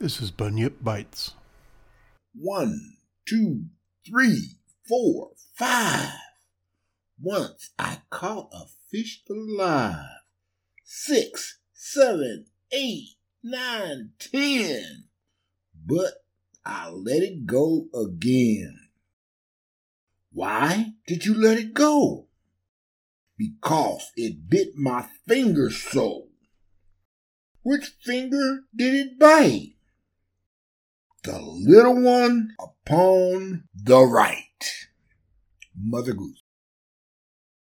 This is Bunyip Bites. One, two, three, four, five. Once I caught a fish alive. Six, seven, eight, nine, ten. But I let it go again. Why did you let it go? Because it bit my finger so. Which finger did it bite? The little one upon the right. Mother Goose.